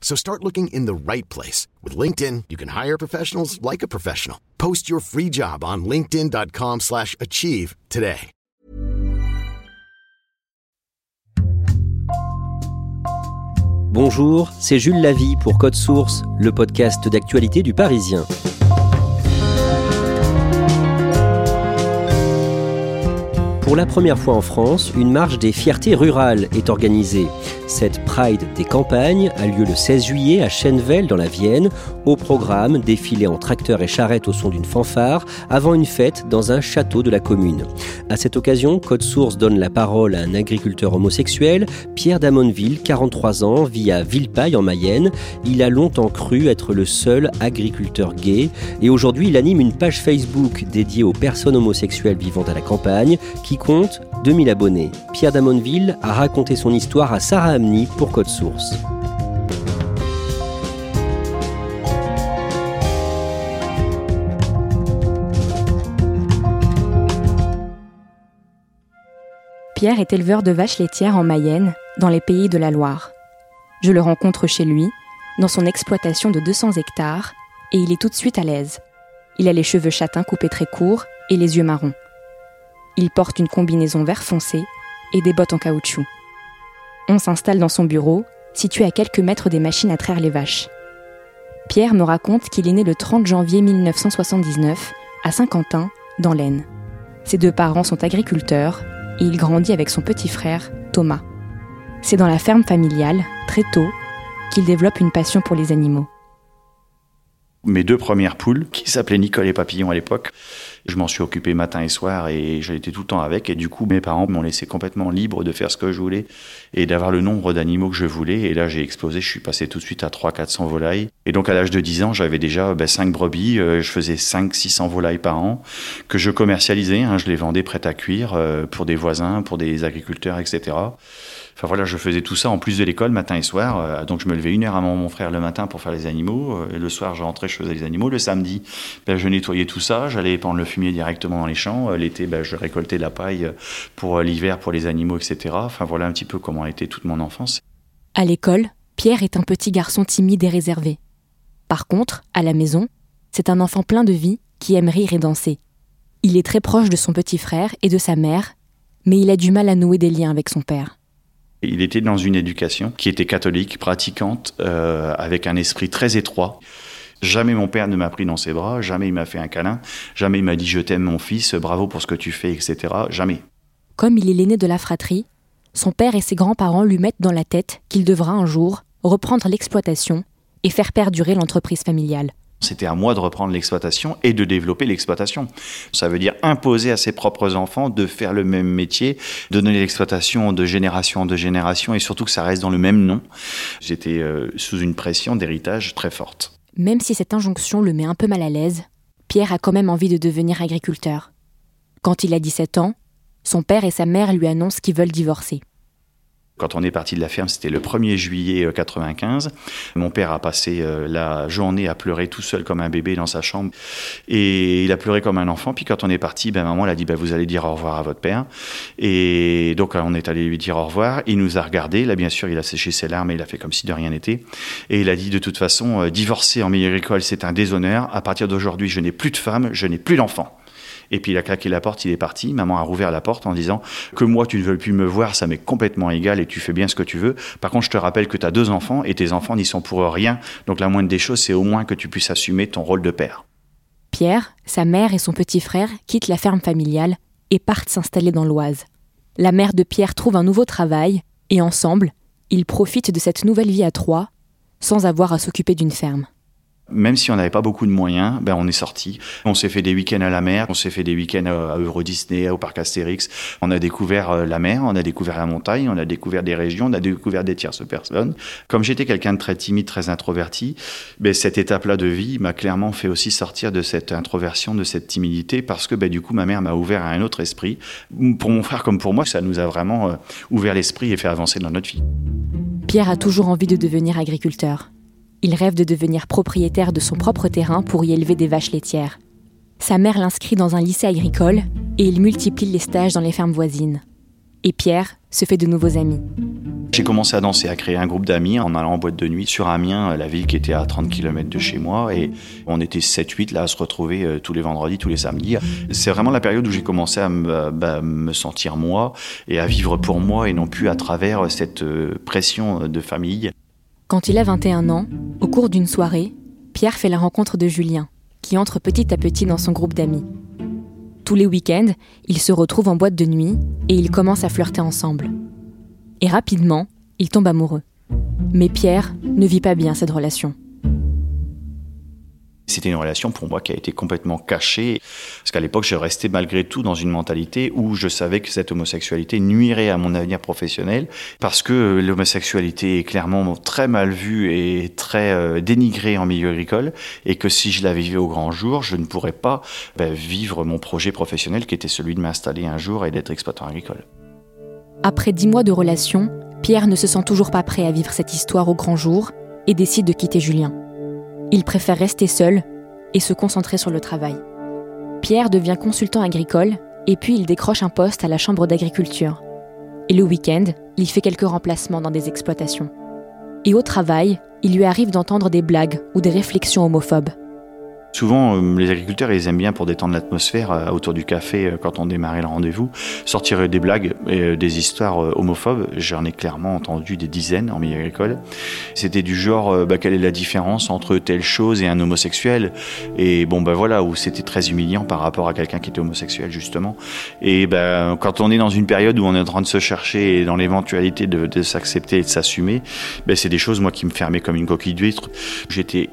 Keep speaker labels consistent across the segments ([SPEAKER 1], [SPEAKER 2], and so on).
[SPEAKER 1] So start looking in the right place. With LinkedIn, you can hire professionals like a professional. Post your free job on linkedin.com slash achieve today.
[SPEAKER 2] Bonjour, c'est Jules Lavie pour Code Source, le podcast d'actualité du Parisien. Pour la première fois en France, une marche des fiertés rurales est organisée. Cette Pride des campagnes a lieu le 16 juillet à Chenvel dans la Vienne. Au programme, défilé en tracteur et charrette au son d'une fanfare avant une fête dans un château de la commune. À cette occasion, Code Source donne la parole à un agriculteur homosexuel, Pierre Damonville, 43 ans, vit à Villepaille en Mayenne. Il a longtemps cru être le seul agriculteur gay et aujourd'hui il anime une page Facebook dédiée aux personnes homosexuelles vivant à la campagne qui compte 2000 abonnés. Pierre Damonville a raconté son histoire à Sarah Pour Code Source.
[SPEAKER 3] Pierre est éleveur de vaches laitières en Mayenne, dans les pays de la Loire. Je le rencontre chez lui, dans son exploitation de 200 hectares, et il est tout de suite à l'aise. Il a les cheveux châtains coupés très courts et les yeux marrons. Il porte une combinaison vert foncé et des bottes en caoutchouc. S'installe dans son bureau, situé à quelques mètres des machines à traire les vaches. Pierre me raconte qu'il est né le 30 janvier 1979 à Saint-Quentin, dans l'Aisne. Ses deux parents sont agriculteurs et il grandit avec son petit frère, Thomas. C'est dans la ferme familiale, très tôt, qu'il développe une passion pour les animaux.
[SPEAKER 4] Mes deux premières poules, qui s'appelaient Nicole et Papillon à l'époque, je m'en suis occupé matin et soir et j'étais tout le temps avec. Et du coup, mes parents m'ont laissé complètement libre de faire ce que je voulais et d'avoir le nombre d'animaux que je voulais. Et là, j'ai explosé. Je suis passé tout de suite à 300-400 volailles. Et donc, à l'âge de 10 ans, j'avais déjà ben, 5 brebis. Euh, je faisais 500-600 volailles par an que je commercialisais. Hein, je les vendais prêtes à cuire euh, pour des voisins, pour des agriculteurs, etc. Enfin voilà, je faisais tout ça en plus de l'école, matin et soir. Euh, donc je me levais une heure avant mon frère le matin pour faire les animaux. Euh, et le soir, je rentrais, je faisais les animaux. Le samedi, ben, je nettoyais tout ça. J'allais prendre le fumier directement dans les champs. Euh, l'été, ben, je récoltais la paille pour l'hiver, pour les animaux, etc. Enfin voilà un petit peu comment a été toute mon enfance.
[SPEAKER 3] À l'école, Pierre est un petit garçon timide et réservé. Par contre, à la maison, c'est un enfant plein de vie qui aime rire et danser. Il est très proche de son petit frère et de sa mère, mais il a du mal à nouer des liens avec son père.
[SPEAKER 4] Il était dans une éducation qui était catholique, pratiquante, euh, avec un esprit très étroit. Jamais mon père ne m'a pris dans ses bras, jamais il m'a fait un câlin, jamais il m'a dit je t'aime mon fils, bravo pour ce que tu fais, etc. Jamais.
[SPEAKER 3] Comme il est l'aîné de la fratrie, son père et ses grands-parents lui mettent dans la tête qu'il devra un jour reprendre l'exploitation et faire perdurer l'entreprise familiale.
[SPEAKER 4] C'était à moi de reprendre l'exploitation et de développer l'exploitation. Ça veut dire imposer à ses propres enfants de faire le même métier, de donner l'exploitation de génération en génération et surtout que ça reste dans le même nom. J'étais euh, sous une pression d'héritage très forte.
[SPEAKER 3] Même si cette injonction le met un peu mal à l'aise, Pierre a quand même envie de devenir agriculteur. Quand il a 17 ans, son père et sa mère lui annoncent qu'ils veulent divorcer.
[SPEAKER 4] Quand on est parti de la ferme, c'était le 1er juillet 95. Euh, Mon père a passé euh, la journée à pleurer tout seul comme un bébé dans sa chambre. Et il a pleuré comme un enfant. Puis quand on est parti, ben, maman l'a dit, ben, vous allez dire au revoir à votre père. Et donc on est allé lui dire au revoir. Il nous a regardé. Là, bien sûr, il a séché ses larmes et il a fait comme si de rien n'était. Et il a dit, de toute façon, euh, divorcer en milieu agricole, c'est un déshonneur. À partir d'aujourd'hui, je n'ai plus de femme, je n'ai plus d'enfant. Et puis il a claqué la porte, il est parti. Maman a rouvert la porte en disant que moi tu ne veux plus me voir, ça m'est complètement égal et tu fais bien ce que tu veux. Par contre, je te rappelle que tu as deux enfants et tes enfants n'y sont pour rien. Donc la moindre des choses, c'est au moins que tu puisses assumer ton rôle de père.
[SPEAKER 3] Pierre, sa mère et son petit frère quittent la ferme familiale et partent s'installer dans l'Oise. la mère de Pierre trouve un nouveau travail et ensemble, ils profitent de cette nouvelle vie à trois sans avoir à s'occuper d'une ferme.
[SPEAKER 4] Même si on n'avait pas beaucoup de moyens, ben on est sorti. On s'est fait des week-ends à la mer, on s'est fait des week-ends à Euro Disney, au parc Astérix. On a découvert euh, la mer, on a découvert la montagne, on a découvert des régions, on a découvert des tierces personnes. Comme j'étais quelqu'un de très timide, très introverti, ben cette étape-là de vie m'a clairement fait aussi sortir de cette introversion, de cette timidité, parce que ben du coup ma mère m'a ouvert à un autre esprit. Pour mon frère comme pour moi, ça nous a vraiment euh, ouvert l'esprit et fait avancer dans notre vie.
[SPEAKER 3] Pierre a toujours envie de devenir agriculteur. Il rêve de devenir propriétaire de son propre terrain pour y élever des vaches laitières. Sa mère l'inscrit dans un lycée agricole et il multiplie les stages dans les fermes voisines. Et Pierre se fait de nouveaux amis.
[SPEAKER 4] J'ai commencé à danser, à créer un groupe d'amis en allant en boîte de nuit sur Amiens, la ville qui était à 30 km de chez moi. Et on était 7-8 là à se retrouver euh, tous les vendredis, tous les samedis. C'est vraiment la période où j'ai commencé à me, bah, me, sentir moi et à vivre pour moi et non plus à travers cette euh, pression de famille.
[SPEAKER 3] Quand il a 21 ans, au cours d'une soirée, Pierre fait la rencontre de Julien, qui entre petit à petit dans son groupe d'amis. Tous les week-ends, ils se retrouvent en boîte de nuit et ils commencent à flirter ensemble. Et rapidement, ils tombent amoureux. Mais Pierre ne vit pas bien cette relation.
[SPEAKER 4] C'était une relation pour moi qui a été complètement cachée, parce qu'à l'époque, je restais malgré tout dans une mentalité où je savais que cette homosexualité nuirait à mon avenir professionnel, parce que l'homosexualité est clairement très mal vue et très euh, dénigrée en milieu agricole, et que si je la vivais au grand jour, je ne pourrais pas ben, vivre mon projet professionnel qui était celui de m'installer un jour et d'être exploitant agricole.
[SPEAKER 3] Après dix mois de relation, Pierre ne se sent toujours pas prêt à vivre cette histoire au grand jour et décide de quitter Julien. Il préfère rester seul et se concentrer sur le travail. Pierre devient consultant agricole et puis il décroche un poste à la Chambre d'agriculture. Et le week-end, il fait quelques remplacements dans des exploitations. Et au travail, il lui arrive d'entendre des blagues ou des réflexions homophobes.
[SPEAKER 4] Souvent, euh, les agriculteurs, ils aiment bien pour détendre l'atmosphère euh, autour du café euh, quand on démarrait le rendez-vous, sortir des blagues et des histoires homophobes. J'en ai clairement entendu des dizaines en milieu agricole. C'était du genre, bah, quelle est la différence entre telle chose et un homosexuel? Et bon, bah voilà, où c'était très humiliant par rapport à quelqu'un qui était homosexuel justement. Et bah, quand on est dans une période où on est en train de se chercher et dans l'éventualité de, de s'accepter et de s'assumer, bah, c'est des choses moi qui me fermaient comme une coquille d'huître. J'étais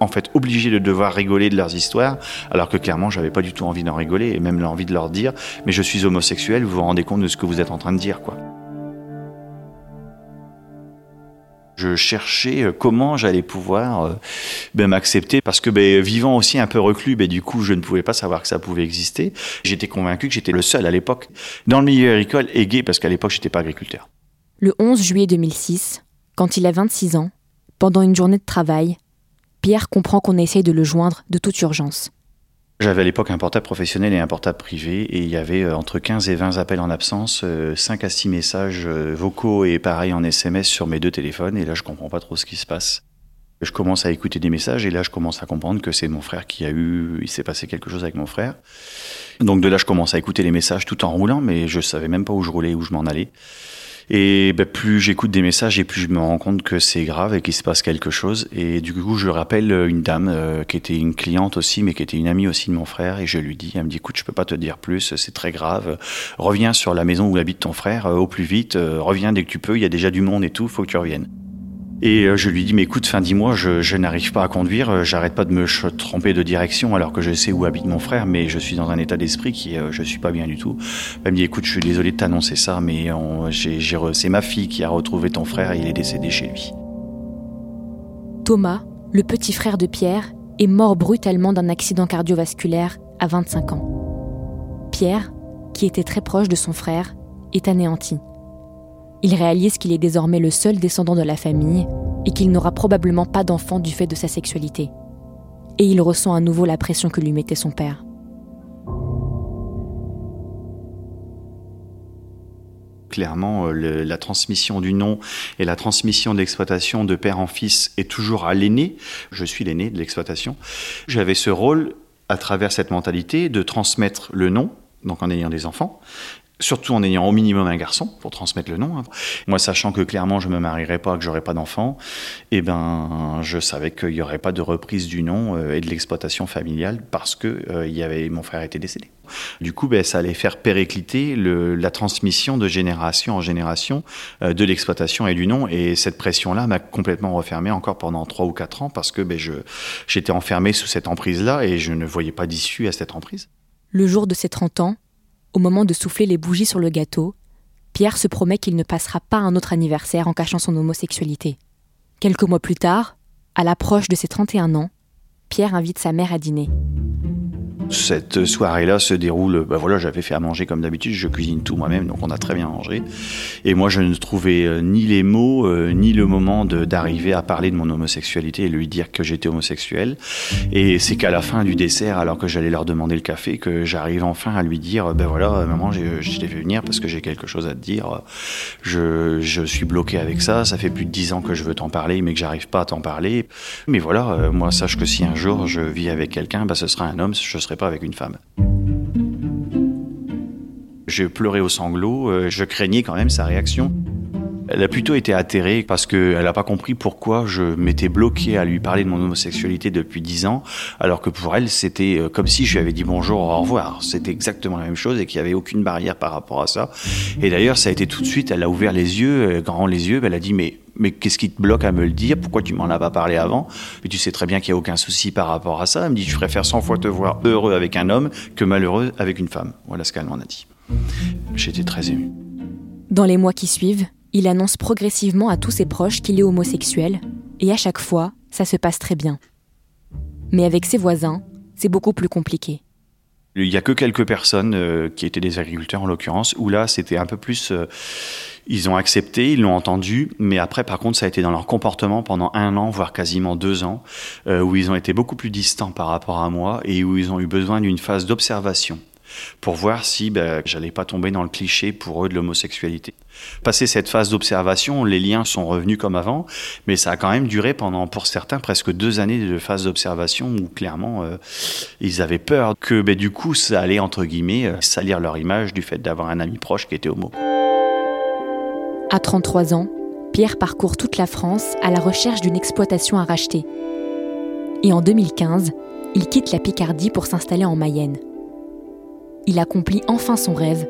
[SPEAKER 4] en fait obligé de devoir rigoler de leurs histoires, alors que clairement j'avais pas du tout envie d'en rigoler et même l'envie de leur dire mais je suis homosexuel, vous vous rendez compte de ce que vous êtes en train de dire quoi. Je cherchais euh, comment j'allais pouvoir euh, ben, m'accepter parce que ben, vivant aussi un peu reclus, ben, du coup je ne pouvais pas savoir que ça pouvait exister. J'étais convaincu que j'étais le seul à l'époque dans le milieu agricole et gay parce qu'à l'époque j'étais pas agriculteur.
[SPEAKER 3] Le 11 juillet 2006, quand il a 26 ans, pendant une journée de travail, Pierre comprend qu'on essaye de le joindre de toute urgence.
[SPEAKER 4] J'avais à l'époque un portable professionnel et un portable privé, et il y avait euh, entre 15 et 20 appels en absence, 5 euh, à 6 messages euh, vocaux et pareil en SMS sur mes deux téléphones, et là je comprends pas trop ce qui se passe. Je commence à écouter des messages, et là je commence à comprendre que c'est mon frère qui a eu. Il s'est passé quelque chose avec mon frère. Donc de là je commence à écouter les messages tout en roulant, mais je savais même pas où je roulais, où je m'en allais. Et ben, plus j'écoute des messages et plus je me rends compte que c'est grave et qu'il se passe quelque chose. Et du coup, je rappelle une dame euh, qui était une cliente aussi, mais qui était une amie aussi de mon frère. Et je lui dis, elle me dit, écoute, je peux pas te dire plus, c'est très grave. Reviens sur la maison où habite ton frère euh, au plus vite. Euh, reviens dès que tu peux. Il y a déjà du monde et tout. Faut que tu reviennes. Et euh, je lui dis, mais écoute, fin dis-moi, je, je n'arrive pas à conduire, euh, j'arrête pas de me tromper de direction alors que je sais où habite mon frère, mais je suis dans un état d'esprit qui, euh, je suis pas bien du tout. Elle me dit, écoute, je suis désolé de t'annoncer ça, mais c'est ma fille qui a retrouvé ton frère et il est décédé chez lui.
[SPEAKER 3] Thomas, le petit frère de Pierre, est mort brutalement d'un accident cardiovasculaire à 25 ans. Pierre, qui était très proche de son frère, est anéanti. Il réalise qu'il est désormais le seul descendant de la famille et qu'il n'aura probablement pas d'enfant du fait de sa sexualité. Et il ressent à nouveau la pression que lui mettait son père.
[SPEAKER 4] clairement, euh, la transmission du nom et la transmission de l'exploitation de père en fils est toujours à l'aîné. Je suis l'aîné de l'exploitation. J'avais ce rôle, à travers cette mentalité, de transmettre le nom, donc en ayant des enfants, surtout en ayant au minimum un garçon pour transmettre le nom. Hein. Moi, sachant que clairement je me marierais pas, que j'aurais pas d'enfant, eh ben, je savais qu'il y aurait pas de reprise du nom euh, et de l'exploitation familiale parce que euh, y avait mon frère était décédé. Du coup, ben, ça allait faire péricliter le, la transmission de génération en génération euh, de l'exploitation et du nom. Et cette pression-là m'a complètement refermé encore pendant trois ou quatre ans parce que ben, j'étais enfermé sous cette emprise-là et je ne voyais pas d'issue à cette emprise.
[SPEAKER 3] Le jour de ses 30 ans, au moment de souffler les bougies sur le gâteau, Pierre se promet qu'il ne passera pas un autre anniversaire en cachant son homosexualité. Quelques mois plus tard, à l'approche de ses 31 ans, Pierre invite sa mère à dîner.
[SPEAKER 4] Cette soirée-là se déroule, ben voilà, j'avais fait à manger comme d'habitude, je cuisine tout moi-même, donc on a très bien mangé. Et moi, je ne trouvais euh, ni les mots, euh, ni le moment d'arriver à parler de mon homosexualité et lui dire que j'étais homosexuel. Et c'est qu'à la fin du dessert, alors que j'allais leur demander le café, que j'arrive enfin à lui dire, ben voilà, maman, je t'ai fait venir parce que j'ai quelque chose à te dire. Je, je, suis bloqué avec ça, ça fait plus de dix ans que je veux t'en parler, mais que j'arrive pas à t'en parler. Mais voilà, euh, moi, sache que si un jour je vis avec quelqu'un, ben, ce sera un homme, je serai pas avec une femme. Je pleurais au sanglot, euh, je craignais quand même sa réaction. Elle a plutôt été atterrée parce qu'elle n'a pas compris pourquoi je m'étais bloqué à lui parler de mon homosexualité depuis dix ans, alors que pour elle, c'était euh, comme si je lui avais dit bonjour, au revoir. C'était exactement la même chose et qu'il n'y avait aucune barrière par rapport à ça. Et d'ailleurs, ça a été tout de suite, elle a ouvert les yeux, euh, grand les yeux, elle a dit mais mais qu'est-ce qui te bloque à me le dire? Pourquoi tu m'en as pas parlé avant? Mais tu sais très bien qu'il n'y a aucun souci par rapport à ça. Elle me dit, je préfère 100 fois te voir heureux avec un homme que malheureux avec une femme. Voilà ce qu'elle m'en a dit. J'étais très ému.
[SPEAKER 3] Dans les mois qui suivent, il annonce progressivement à tous ses proches qu'il est homosexuel, et à chaque fois, ça se passe très bien. Mais avec ses voisins, c'est beaucoup plus compliqué.
[SPEAKER 4] Il n'y a que quelques personnes euh, qui étaient des agriculteurs en l'occurrence, où là c'était un peu plus... Euh, ils ont accepté, ils l'ont entendu, mais après par contre ça a été dans leur comportement pendant un an, voire quasiment deux ans, euh, où ils ont été beaucoup plus distants par rapport à moi et où ils ont eu besoin d'une phase d'observation pour voir si ben, j'allais pas tomber dans le cliché pour eux de l'homosexualité. Passé cette phase d'observation, les liens sont revenus comme avant, mais ça a quand même duré pendant, pour certains, presque deux années de phase d'observation où clairement euh, ils avaient peur que ben, du coup ça allait entre guillemets euh, salir leur image du fait d'avoir un ami proche qui était homo.
[SPEAKER 3] À 33 ans, Pierre parcourt toute la France à la recherche d'une exploitation à racheter. Et en 2015, il quitte la Picardie pour s'installer en Mayenne il accomplit enfin son rêve,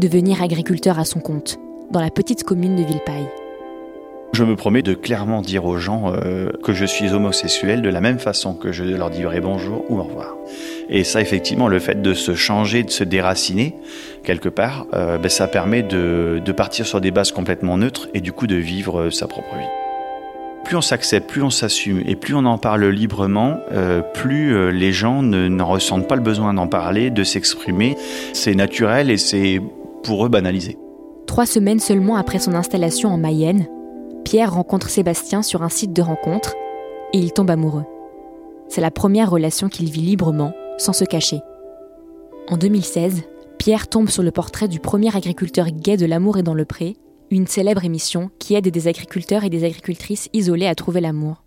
[SPEAKER 3] devenir agriculteur à son compte, dans la petite commune de Villepaille.
[SPEAKER 4] Je me promets de clairement dire aux gens euh, que je suis homosexuel de la même façon que je leur dirai bonjour ou au revoir. Et ça, effectivement, le fait de se changer, de se déraciner quelque part, euh, ben, ça permet de, partir sur des bases complètement neutres et du coup de vivre euh, sa propre vie plus on s'accepte, plus on s'assume et plus on en parle librement, plus les gens n'en ressentent pas le besoin d'en parler, de s'exprimer. C'est naturel et c'est pour eux banalisé.
[SPEAKER 3] Trois semaines seulement après son installation en Mayenne, Pierre rencontre Sébastien sur un site de rencontre et il tombe amoureux. C'est la première relation qu'il vit librement, sans se cacher. En 2016, Pierre tombe sur le portrait du premier agriculteur gay de l'amour et dans le pré, une célèbre émission qui aide des agriculteurs et des agricultrices isolés à trouver l'amour.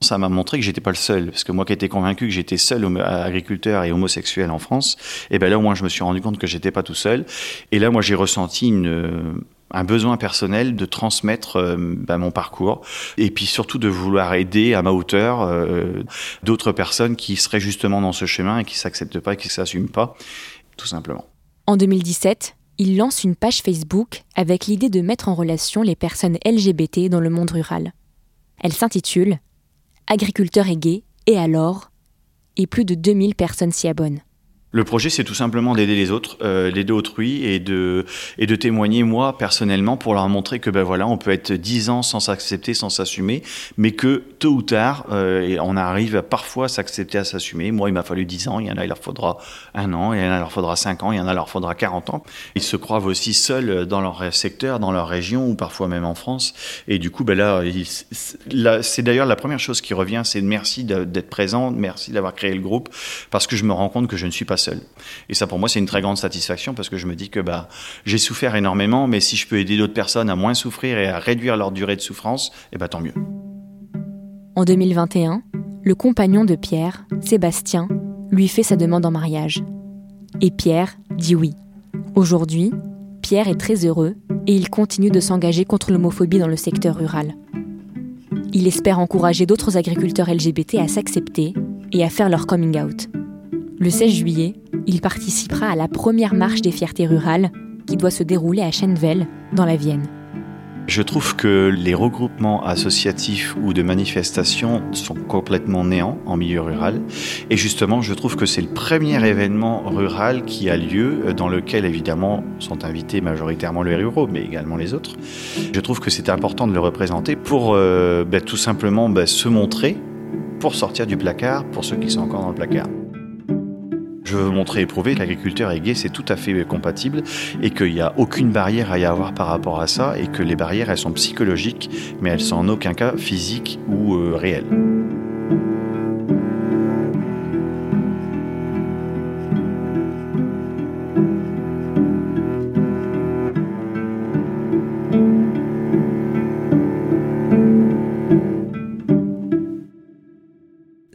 [SPEAKER 4] Ça m'a montré que j'étais pas le seul, parce que moi qui étais convaincu que j'étais seul agriculteur et homosexuel en France, et ben là au moins je me suis rendu compte que j'étais pas tout seul. Et là moi j'ai ressenti une, un besoin personnel de transmettre euh, ben, mon parcours et puis surtout de vouloir aider à ma hauteur euh, d'autres personnes qui seraient justement dans ce chemin et qui s'acceptent pas et qui s'assument pas, tout simplement.
[SPEAKER 3] En 2017, il lance une page Facebook avec l'idée de mettre en relation les personnes LGBT dans le monde rural. Elle s'intitule Agriculteurs et gays, et alors? Et plus de 2000 personnes s'y abonnent.
[SPEAKER 4] Le projet, c'est tout simplement d'aider les autres, euh, d'aider autrui et de, et de témoigner, moi, personnellement, pour leur montrer que, ben voilà, on peut être dix ans sans s'accepter, sans s'assumer, mais que tôt ou tard, euh, on arrive parfois à s'accepter, à s'assumer. Moi, il m'a fallu dix ans, il y en a, il leur faudra un an, il y en a, il leur faudra cinq ans, il y en a, il leur faudra quarante ans. Ils se croient aussi seuls dans leur secteur, dans leur région, ou parfois même en France. Et du coup, ben là c'est d'ailleurs la première chose qui revient, c'est merci d'être présent, merci d'avoir créé le groupe, parce que je me rends compte que je ne suis pas Et ça, pour moi, c'est une très grande satisfaction parce que je me dis que bah, j'ai souffert énormément, mais si je peux aider d'autres personnes à moins souffrir et à réduire leur durée de souffrance, eh bah, tant mieux.
[SPEAKER 3] En 2021, le compagnon de Pierre, Sébastien, lui fait sa demande en mariage. Et Pierre dit oui,
[SPEAKER 5] Aujourd'hui, Pierre est très heureux et il continue de s'engager contre l'homophobie dans le secteur rural. Il espère encourager d'autres agriculteurs LGBT à s'accepter et à faire leur coming out. Le 16 juillet, il participera à la première marche des fiertés rurales qui doit se dérouler à Schenvel, dans la Vienne.
[SPEAKER 4] Je trouve que les regroupements associatifs ou de manifestations sont complètement néants en milieu rural. Et justement, je trouve que c'est le premier événement rural qui a lieu, dans lequel évidemment sont invités majoritairement les ruraux, mais également les autres. Je trouve que c'est important de le représenter pour euh, ben, tout simplement ben, se montrer, pour sortir du placard, pour ceux qui sont encore dans le placard. Je veux montrer et prouver que l'agriculteur et gay, c'est tout à fait compatible et qu'il n'y a aucune barrière à y avoir par rapport à ça et que les barrières, elles sont psychologiques, mais elles sont en aucun cas physiques ou euh, réelles.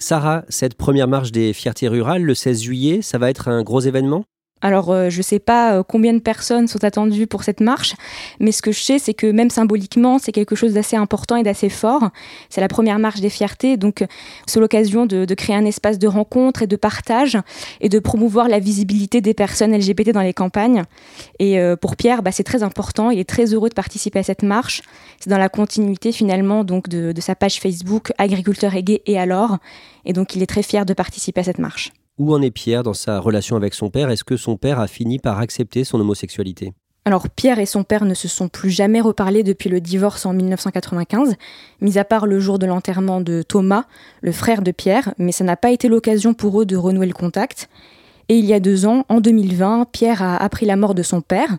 [SPEAKER 2] Sarah, cette première marche des fiertés rurales, le 16 juillet, ça va être un gros événement?
[SPEAKER 5] Alors, euh, je ne sais pas euh, combien de personnes sont attendues pour cette marche, mais ce que je sais, c'est que même symboliquement, c'est quelque chose d'assez important et d'assez fort. C'est la première marche des fiertés, donc c'est l'occasion de, créer un espace de rencontre et de partage et de promouvoir la visibilité des personnes LGBT dans les campagnes. Et euh, pour Pierre, bah, c'est très important. Il est très heureux de participer à cette marche. C'est dans la continuité finalement donc de, de sa page Facebook Agriculteur et gay et alors. Et donc, il est très fier de participer à cette marche.
[SPEAKER 2] Où en est Pierre dans sa relation avec son père? Est-ce que son père a fini par accepter son homosexualité?
[SPEAKER 5] Alors Pierre et son père ne se sont plus jamais reparlés depuis le divorce en 1995, mis à part le jour de l'enterrement de Thomas, le frère de Pierre, mais ça n'a pas été l'occasion pour eux de renouer le contact. Et il y a deux ans, en 2020, Pierre a appris la mort de son père.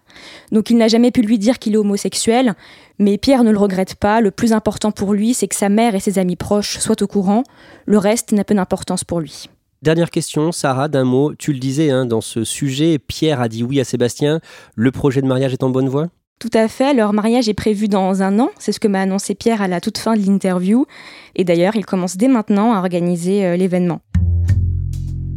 [SPEAKER 5] Donc il n'a jamais pu lui dire qu'il est homosexuel, mais Pierre ne le regrette pas. Le plus important pour lui, c'est que sa mère et ses amis proches soient au courant. Le reste n'a peu d'importance pour lui.
[SPEAKER 2] Dernière question, Sarah, d'un mot. Tu le disais, hein, dans ce sujet, Pierre a dit oui à Sébastien. Le projet de mariage est en bonne voie?
[SPEAKER 5] Tout à fait, leur mariage est prévu dans un an, c'est ce que m'a annoncé Pierre à la toute fin de l'interview, et d'ailleurs il commence dès maintenant à organiser euh, l'événement.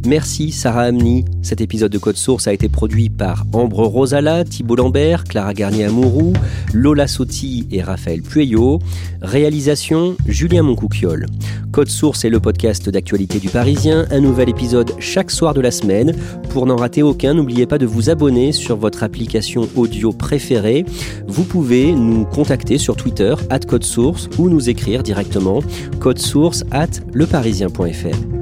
[SPEAKER 2] Merci Sarah Amni. Cet épisode de Code Source a été produit par Ambre Rosala, Thibault Lambert, Clara Garnier-Amouroux, Lola Sotti et Raphaël Pueyo. Réalisation Julien Moncouquiole. Code Source est le podcast d'actualité du Parisien. Un nouvel épisode chaque soir de la semaine. Pour n'en rater aucun, n'oubliez pas de vous abonner sur votre application audio préférée. Vous pouvez nous contacter sur Twitter, at Code Source, ou nous écrire directement source at leparisien.fr.